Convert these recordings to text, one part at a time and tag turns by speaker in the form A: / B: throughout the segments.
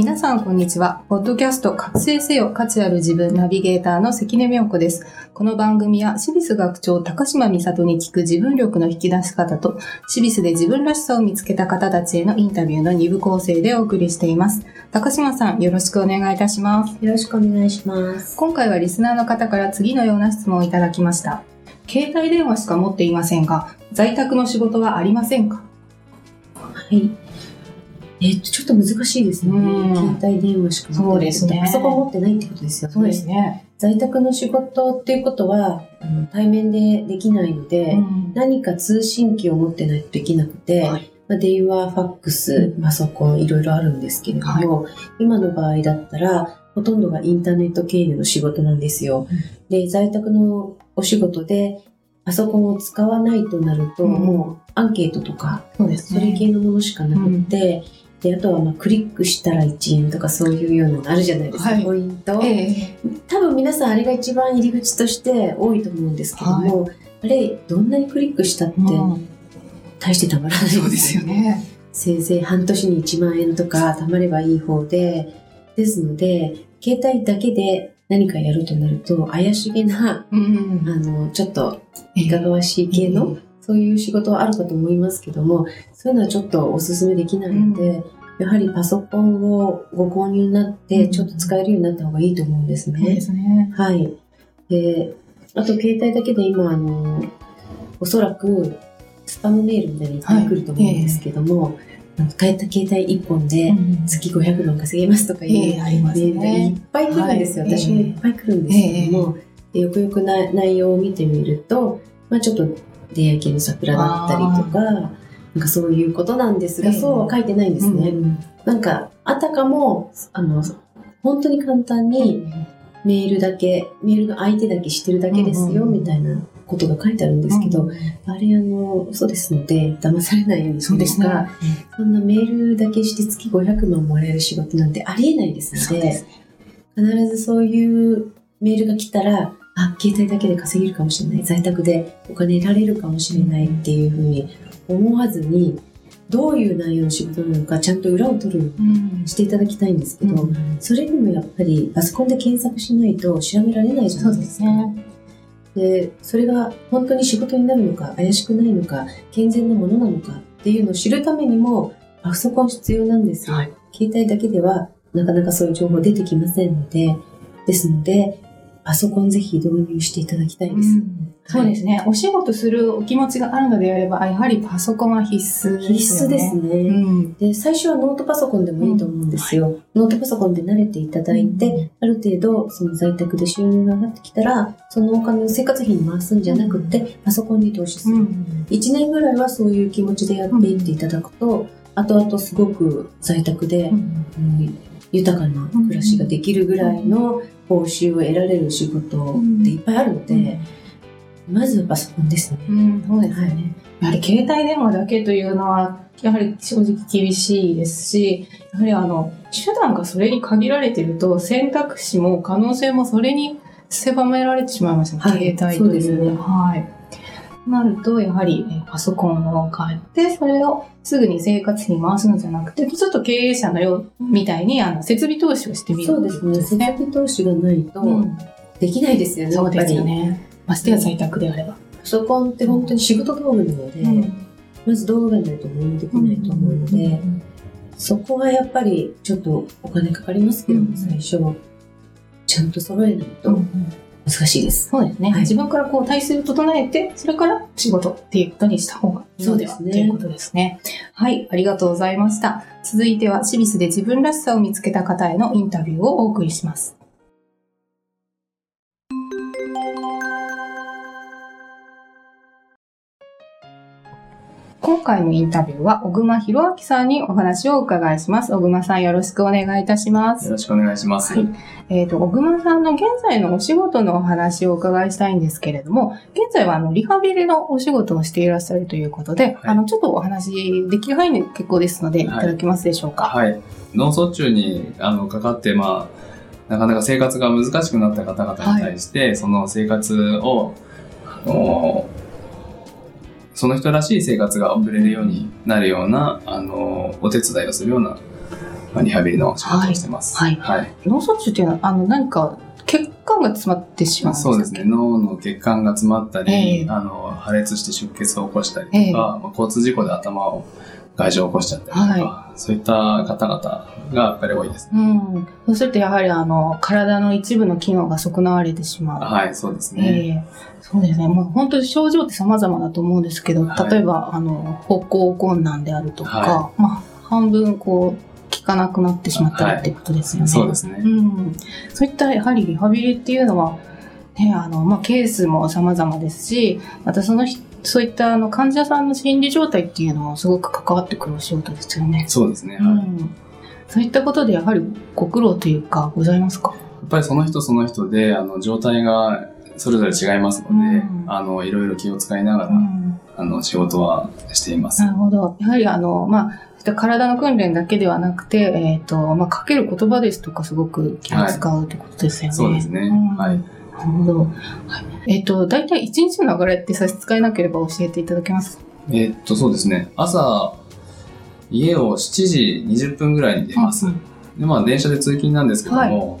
A: 皆さん、こんにちは。ポッドキャスト、覚醒せよ、価値ある自分、ナビゲーターの関根妙子です。この番組は、シビス学長、高島美里に聞く自分力の引き出し方と、シビスで自分らしさを見つけた方たちへのインタビューの2部構成でお送りしています。高島さん、よろしくお願いいたします。
B: よろしくお願いします。
A: 今回はリスナーの方から次のような質問をいただきました。携帯電話しか持っていませんが、在宅の仕事はありませんか？
B: はい。えっと、ちょっと難しいですね。
A: うん。
B: 携帯電話しか持ってない
A: そうですね。
B: パソコン持ってないってことですよね。
A: ね。
B: 在宅の仕事っていうことは、あの対面でできないので、
A: うん。
B: 何か通信機を持ってないとできなくて、
A: はい。
B: まあ、電話、ファックス、パソコン、いろいろあるんですけれども、今の場合だったら、ほとんどがインターネット経由の仕事なんですよ。で、在宅のお仕事で、パソコンを使わないとなると、
A: うん。
B: もうアンケートとか、
A: そうです
B: それ系のものしかなくて、で、あとはまあクリックしたら1円とかそういうようなのあるじゃないですか、
A: はい
B: ポイント。
A: え
B: 多分皆さんあれが一番入り口として多いと思うんですけども、あれ、どんなにクリックしたって大してたまらない
A: そうですよ。ね。
B: せいぜい半年に1万円とか貯まればいい方で、ですので、携帯だけで何かやるとなると、怪しげな、
A: うん
B: あの、ちょっといかがわしい系の、そういう仕事はあるかと思いますけども、そういうのはちょっとお勧めできないので、やはりパソコンをご購入になって、
A: うん
B: ちょっと使えるようになった方がいいと思うんです
A: そうで
B: ね。
A: すね。
B: はい。で、あと携帯だけで今、あの、おそらく、スパムメールみたいにいっぱい来ると思うんですけども、あの変えた携帯1本で月500万稼げますとかいう
A: ええあります
B: メーいっ
A: ね。
B: ぱい来るんですよ。
A: はい
B: 私もいっぱい来るんですけども、でよくよくな内容を見てみると、まあちょっと出会い系の桜だったりとか、なんかそういうことなんですが、
A: ええ
B: そうは書いてないんですね。
A: うん
B: なんか、あたかも、あの、本当に簡単にメールだけ、メールの相手だけしてるだけですよ、
A: うん
B: みたいなことが書いてあるんですけど、
A: うん
B: あれあの、嘘ですので、騙されないように
A: そうですね。
B: かそんなメールだけして月500万もらえる仕事なんてありえないですので、
A: ですね。
B: 必ずそういうメールが来たら、あ、携帯だけで稼げるかもしれない、在宅でお金得られるかもしれないっていうふうに思わずに、どういう内容の仕事なのか、ちゃんと裏を取るよう
A: うん
B: にしていただきたいんですけど、
A: うん
B: それにもやっぱりパソコンで検索しないと調べられないじゃないですすか。
A: ね。
B: で、それが本当に仕事になるのか、怪しくないのか、健全なものなのかっていうのを知るためにも、パソコン必要なんですよ。
A: はい
B: 携帯だけではなかなかそういう情報出てきませんので、ですので、パソコンぜひ導入していただきたいです。
A: そうですね。お仕事するお気持ちがあるのであれば、やはりパソコンは必須ですよね。
B: 必須ですね。
A: うん。
B: で、最初はノートパソコンでもいいと思うんですよ。ノートパソコンで慣れていただいて、ある程度その在宅で収入が上がってきたら、そのお金を生活費に回すんじゃなくて、パソコンに投資する。
A: うん。
B: 1年ぐらいはそういう気持ちでやっていっていただくと、後々すごく在宅で、うん豊かな暮らしができるぐらいの報酬を得られる仕事っていっぱいあるので、まずはパソコンですね。
A: うん、そうですね。やはり携帯電話だけというのは、やはり正直厳しいですし、やはりあの、手段がそれに限られていると、選択肢も可能性もそれに狭められてしまいますね、
B: はい
A: 携帯という。
B: そうですね
A: はい。なると、やはりえパソコンを買って、それをすぐに生活費に回すのじゃなくて、ちょっと経営者のようみたいにあの設備投資をしてみる
B: そうですね。設備投資がないと
A: うん
B: できないですよね、
A: そうですよ。ね。ましてや在宅であれば。
B: パソコンって本当に仕事道具なので、まず道具がないと何もできないと思うので、そこはやっぱりちょっとお金かかりますけども、
A: うん
B: 最初、ちゃんと揃えないと難しいです。
A: そうですね。
B: はい
A: 自分からこう体制を整えて、それから仕事っていうことにした方がいいのでは
B: そうですね
A: ということですね。はい、ありがとうございました。続いては、シビスで自分らしさを見つけた方へのインタビューをお送りします。今回のインタビューは、小熊博明さんにお話をお伺いします。小熊さんよろしくお願いいたします
C: よ。ろしくお願いします。
A: はいえっ、と、小熊さんの現在のお仕事のお話をお伺いしたいんですけれども、現在はあのリハビリのお仕事をしていらっしゃるということで、あの、ちょっとお話できる範囲で結構ですので、いただけますでしょうか？
C: はい。脳卒中にあのかかって、まあ、なかなか生活が難しくなった方々に対して、その生活を、あのその人らしい生活が送れるようになるような、あのお手伝いをするような、まあ、リハビリの仕事をしてます。
A: はい
C: はい。
A: 脳卒中っていうのは、あの、何か血管が詰まってしまう
C: そうですね。脳の血管が詰まったり、
A: ええ
C: あの破裂して出血を起こしたりとか、
A: ええ
C: まあ、交通事故で頭を外傷を起こしちゃったりとか、そういった方々がやっぱり多いです。
A: うん。そうするとやはりあの、体の一部の機能が損なわれてしまう。
C: はい、そうですね。
A: ええそうですね。もう本当に症状って様々だと思うんですけど、
C: はい
A: 例えば、あの、歩行困難であるとか、
C: は
A: まあ、半分こう、効かなくなってしまったりってことですよね。
C: そうですね。
A: うん。そういったやはりリハビリっていうのは、ね、あの、まあ、ケースも様々ですし、またその人そういったあの患者さんの心理状態っていうのもすごく関わってくるお仕事ですよね。
C: そうですね。
A: う
C: はい
A: ん。そういったことでやはりご苦労というかございますか？
C: やっぱりその人その人で、あの、状態がそれぞれ違いますので、
A: うん
C: あの、いろいろ気を使いながら、
A: うん。
C: あの、仕事はしています。
A: なるほど。やはりあの、まあ、体の訓練だけではなくて、えっ、と、まあ、かける言葉ですとかすごく気を使うってことですよね。
C: そうですね。
A: ん
C: はい。
A: なるほど。はい、えっ、と、大体一日の流れって差し支えなければ教えていただけます？か
C: えーっと、そうですね。朝、家を7時20分ぐらいに出ます。
A: うん
C: で、まあ、電車で通勤なんですけども、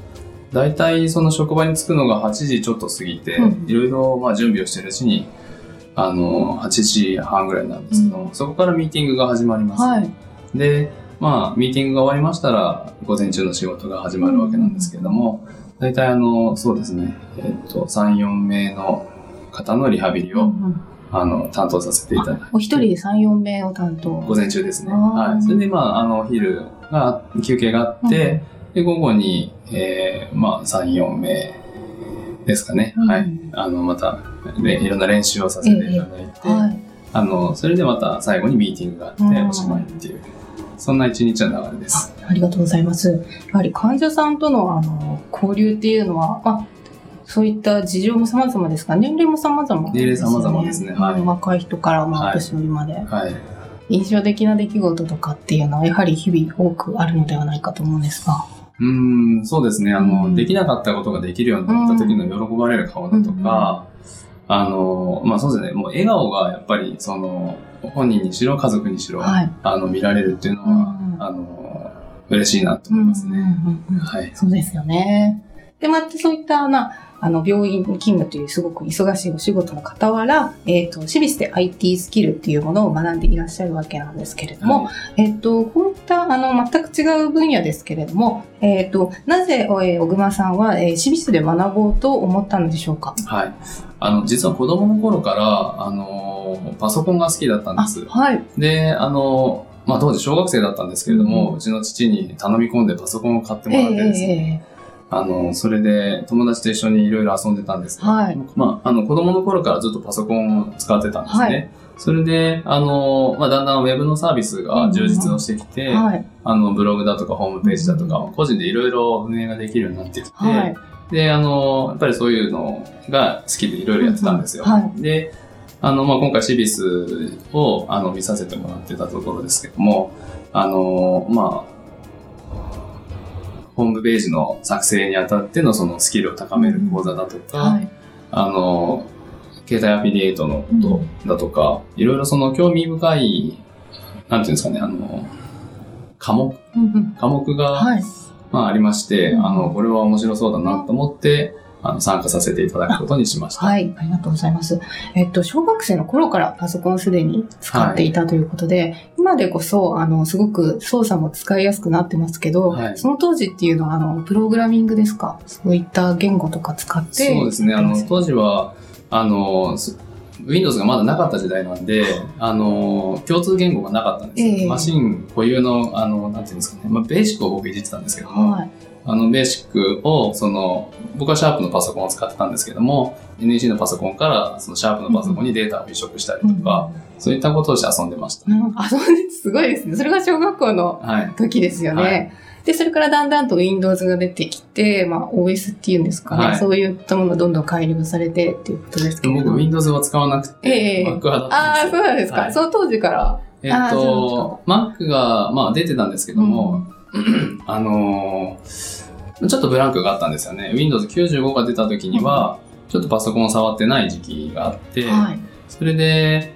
C: 大体その職場に着くのが8時ちょっと過ぎて、
A: うん
C: いろいろまあ準備をしてるうちに、あの、8時半ぐらいなんですけど、そこからミーティングが始まります。
A: はい。
C: で、まあ、ミーティングが終わりましたら、午前中の仕事が始まるわけなんですけれども、大体あの、そうですね、えっと、3、4名の方のリハビリを、あの、担当させていただいて。
A: お一人で3、4名を担当。
C: 午前中ですね。はい。それで、まあ、あの、お昼が、休憩があって、で、午後に、えー、まあ、3、4名ですかね。
A: うん
C: はい。あの、また、ね、いろんな練習をさせていただいて、
A: はい。
C: あの、それでまた最後にミーティングがあって、
A: うん
C: おしまいっていう、そんな一日の流れです。
A: ありがとうございます。やはり患者さんとのあの交流っていうのは、まあ、そういった事情も様々ですが、年齢も様々ですよね。
C: 年齢様々ですねはい
A: うん若い人からまあ年寄りまで、
C: はい。
A: 印象的な出来事とかっていうのはやはり日々多くあるのではないかと思うんですが。
C: うーん、そうですね。あの、
A: うん
C: できなかったことができるようになった時の喜ばれる顔だとか、あの、まあそうですね。もう笑顔がやっぱり、その、本人にしろ、家族にしろ、
A: はい。
C: あの、見られるっていうのは、
A: うん
C: あの、嬉しいなと思いますね。
A: うんうんうんうん
C: はい。
A: そうですよね。で、またそういった、な、あの、病院勤務というすごく忙しいお仕事の傍ら、えっ、と、シビスで IT スキルっていうものを学んでいらっしゃるわけなんですけれども、
C: はい
A: えっ、と、こういった、あの、全く違う分野ですけれども、えっ、と、なぜ、えー小熊さんは、えー、シビスで学ぼうと思ったのでしょうか？
C: はい。あの、実は子供の頃から、あの、パソコンが好きだったんです。
A: はい。
C: で、あの、まあ当時小学生だったんですけれども、
A: う
C: うんちの父に頼み込んでパソコンを買ってもらってですね、
A: え
C: あの、それで友達と一緒にいろいろ遊んでたんですね。
A: はい
C: まあ、あの、子供の頃からずっとパソコンを使ってたんですね。
A: はい
C: それで、あの、まあ、だんだんウェブのサービスが充実をしてきて、
A: えはい。
C: あの、ブログだとかホームページだとか、個人でいろいろ運営ができるようになってきて、
A: はい。
C: で、あの、やっぱりそういうのが好きでいろいろやってたんですよ。で、あの、まあ、今回シビスを、あの、見させてもらってたところですけども、あの、まあ、ホームページの作成にあたってのそのスキルを高める講座だとか、
A: はい。
C: あの、携帯アフィリエイトのことだとか、いろいろその興味深い、なんていうんですかね、あの、科目、
A: うんうん
C: 科目が、
A: はい。
C: まあありまして、
A: うん
C: あの、これは面白そうだなと思って、あの、参加させていただくことにしました。
A: はい、ありがとうございます。えっと、小学生の頃からパソコンをすでに使っていたということで、今でこそ、あの、すごく操作も使いやすくなってますけど、
C: はい
A: その当時っていうのは、あの、プログラミングですか？そういった言語とか使って。
C: そうですね。あの、当時は、あの、す Windows がまだなかった時代なんで、あの、共通言語がなかったんですよ。
A: ええ
C: マシン固有の、あの、なんていうんですかね。まあ、ベーシックを僕いじってたんですけども、
A: はい。
C: あの、ベーシックを、その、僕はシャープのパソコンを使ってたんですけども、NEC のパソコンから、そのシャープのパソコンにデータを移植したりとか、そういったことをして遊んでました。
A: うんあ、そうです。すごいですね。それが小学校の
C: はい。
A: 時ですよね。
C: はい
A: で、それからだんだんと Windows が出てきて、まあ OS っていうんですかね。
C: はい
A: そういったものがどんどん改良されてっていうことですけれど
C: 僕、Windows は使わなくて、
A: ええ
C: Mac 派だった
A: ああ、
C: んですよ。
A: そうなんですか。
C: はい
A: その当時から。
C: えっと、Mac が、まあ出てたんですけども、あのーちょっとブランクがあったんですよね。Windows 95が出た時には、ちょっとパソコンを触ってない時期があって、
A: はい。
C: それで、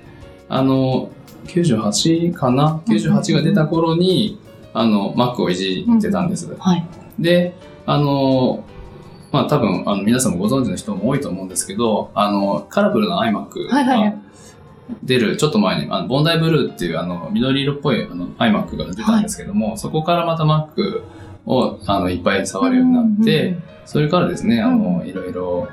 C: あの、98かな ?98 が出た頃に、あの、Mac をいじってたんです。
A: はい。
C: で、あの、まあ多分、あの、皆さんもご存知の人も多いと思うんですけど、あの、カラフルな iMac
A: はいはいはい
C: が出るちょっと前に、あのボンダイブルーっていうあの、緑色っぽいあの iMac が出たんですけども、そこからまた Mac をあのいっぱい触るようになって、
A: うん
C: それからですね、あ
A: う
C: の、いろいろ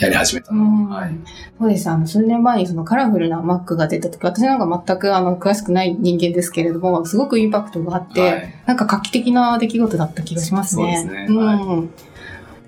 C: やり始めたの。
A: うん
C: はい。
A: そうです。あの、数年前にそのカラフルな Mac が出た時、私なんか全くあの、詳しくない人間ですけれども、すごくインパクトがあって、
C: はい
A: なんか画期的な出来事だった気がしますね。
C: そうですね
A: うん。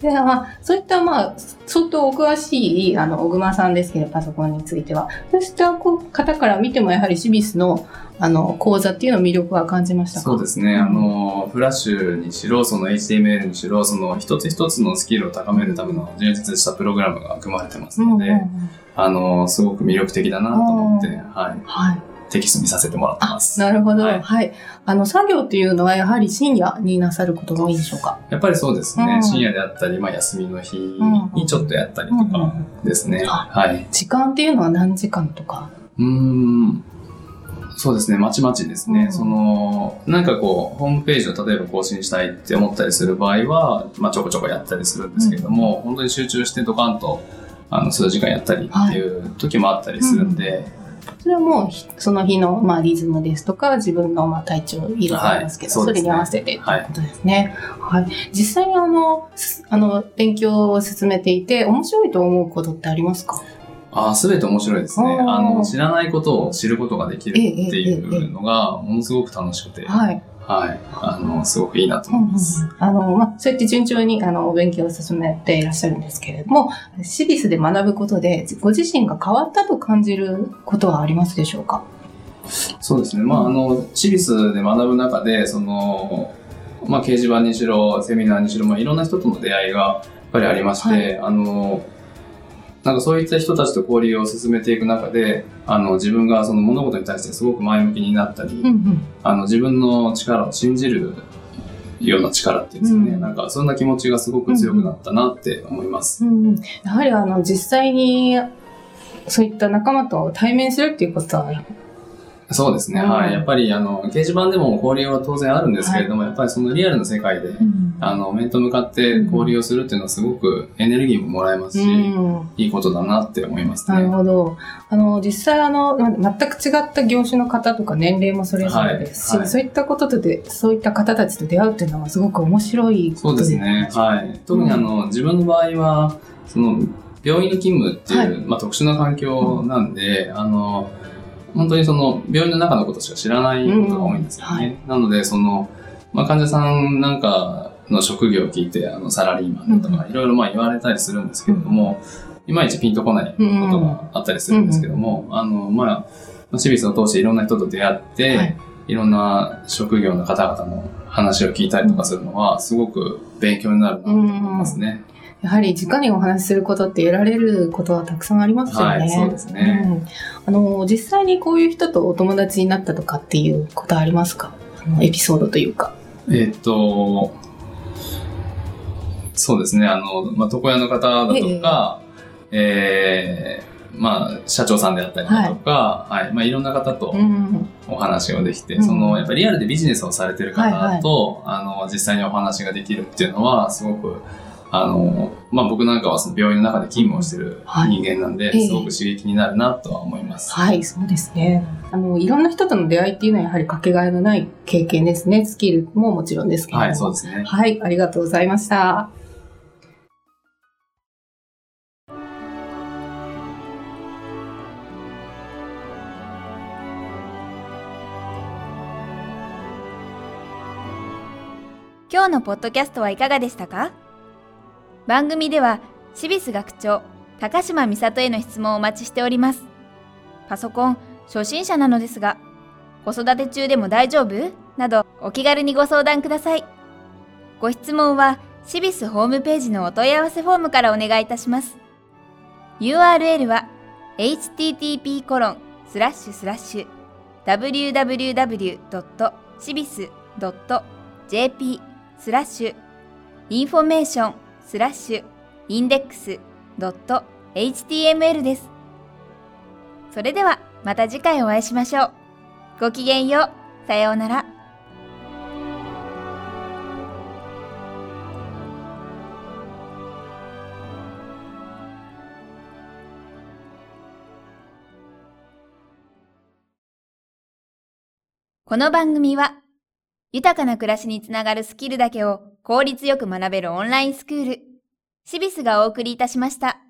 A: で、まあ、そういった、まあ、相当お詳しい、あの、小熊さんですけど、パソコンについては。そうした方から見ても、やはりシビスの、あの、講座っていうの魅力は感じましたか？
C: そうですね。
A: うん
C: あの、フラッシュにしろ、その HTML にしろ、その一つ一つのスキルを高めるための充実したプログラムが組まれてますので、
A: うんうんうん
C: あの、すごく魅力的だなと思って、
A: うん
C: はい。
A: はい。
C: テキスト見させてもらってます。
A: なるほど。は。
C: はいい
A: あの、作業っていうのはやはり深夜になさることが多いんでしょうか？
C: やっぱりそうですね。
A: うん
C: 深夜であったり、まあ休みの日にちょっとやったりとかですね。
A: うん
C: はい。
A: 時間っていうのは何時間とか？
C: うーん。そうですね。まちまちですね。
A: うん
C: その、なんかこう、ホームページを例えば更新したいって思ったりする場合は、まあちょこちょこやったりするんですけれども、本当に集中してドカンと、あの、数時間やったりっていう時もあったりするんで、
A: それはもうひその日の、まあ、リズムですとか自分の、まあ、体調いろいろありますけど、そ
C: はいそね
A: れに合わせてという
C: はい
A: ことですね。はい。実際にあの、すあの、勉強を進めていて面白いと思うことってありますか？
C: ああ、すべて面白いですね。あの、知らないことを知ることができるっていうのが、ものすごく楽しくて、
A: はい。
C: はい。あの、すごくいいなと
A: うんうん
C: 思います。
A: あの、まあ、そうやって順調に、あの、お勉強を進めていらっしゃるんですけれども、シビスで学ぶことで、ご自身が変わったと感じることはありますでしょうか？
C: そうですね。まあ、あの、シビスで学ぶ中で、その、まあ、掲示板にしろ、セミナーにしろ、まあ、いろんな人との出会いがやっぱりありまして、
A: はい
C: あの、なんかそういった人たちと交流を進めていく中で、あの、自分がその物事に対してすごく前向きになったり、
A: うん
C: あの、自分の力を信じるような力っていうんですかね。
A: うん
C: なんか、そんな気持ちがすごく強くなったなって思います。
A: うん。うんやはりあの、実際に、そういった仲間と対面するっていうことは、
C: そうですね。
A: うん
C: はい。やっぱり、あの、掲示板でも交流は当然あるんですけれども、やっぱりそのリアルな世界で、あの、面と向かって交流をするっていうのはすごくエネルギーももらえますし、
A: うん
C: いいことだなって思います
A: なる
C: ね。
A: ほど。あの、実際あの、ま全く違った業種の方とか年齢もそれぞれですし、
C: はいはい
A: そういったこととで、そういった方たちと出会うっていうのはすごく面白いこ
C: そう
A: と
C: ですね。はい。特にあの、自分の場合は、その、病院の勤務っていう、まあ、特殊な環境なんで、あの、本当にその、病院の中のことしか知らないことが多いんですよね。なので、その、まあ、患者さんなんかの職業を聞いて、あの、サラリーマンだとか、いろいろまあ言われたりするんですけれども、いまいちピンとこないことがあったりするんですけども、あの、まあ、シビスを通していろんな人と出会って、
A: はい。
C: いろんな職業の方々の話を聞いたりとかするのは、すごく勉強になるなと思いますね。
A: やはり直にお話しすることって得られることはたくさんありますよね。
C: はいそうですね。
A: うん。あの、実際にこういう人とお友達になったとかっていうことありますか？あのエピソードというか。
C: えっと、そうですね、あの、まあ、床屋の方だとか、えーまあ、社長さんであったりだとか、はい、まあ、いろんな方と
A: うん。
C: お話ができて、
A: うん。
C: その、やっぱりリアルでビジネスをされてる
A: はいはい。
C: 方と、あの、実際にお話ができるっていうのは、すごく、あの、まあ、僕なんかはその病院の中で勤務をしてる
A: はい
C: 人間なんで、
A: ええ
C: すごく刺激になるなとは思います。
A: はい、そうですね。あの、いろんな人との出会いっていうのはやはりかけがえのない経験ですね。スキルももちろんですけれども。
C: はい、そうですね。
A: はい、ありがとうございました。
D: 今日のポッドキャストはいかがでしたか？番組では、シビス学長、高島美里への質問をお待ちしております。パソコン、初心者なのですが、子育て中でも大丈夫？など、お気軽にご相談ください。ご質問は、シビスホームページのお問い合わせフォームからお願いいたします。URL は、http コロンスラッシュスラッシュ www.cibis.jp スラッシュインフォメーションスラッシュインデックス .html です。それではまた次回お会いしましょう。ごきげんよう。さようなら。この番組は豊かな暮らしにつながるスキルだけを効率よく学べるオンラインスクールシビスがお送りいたしました。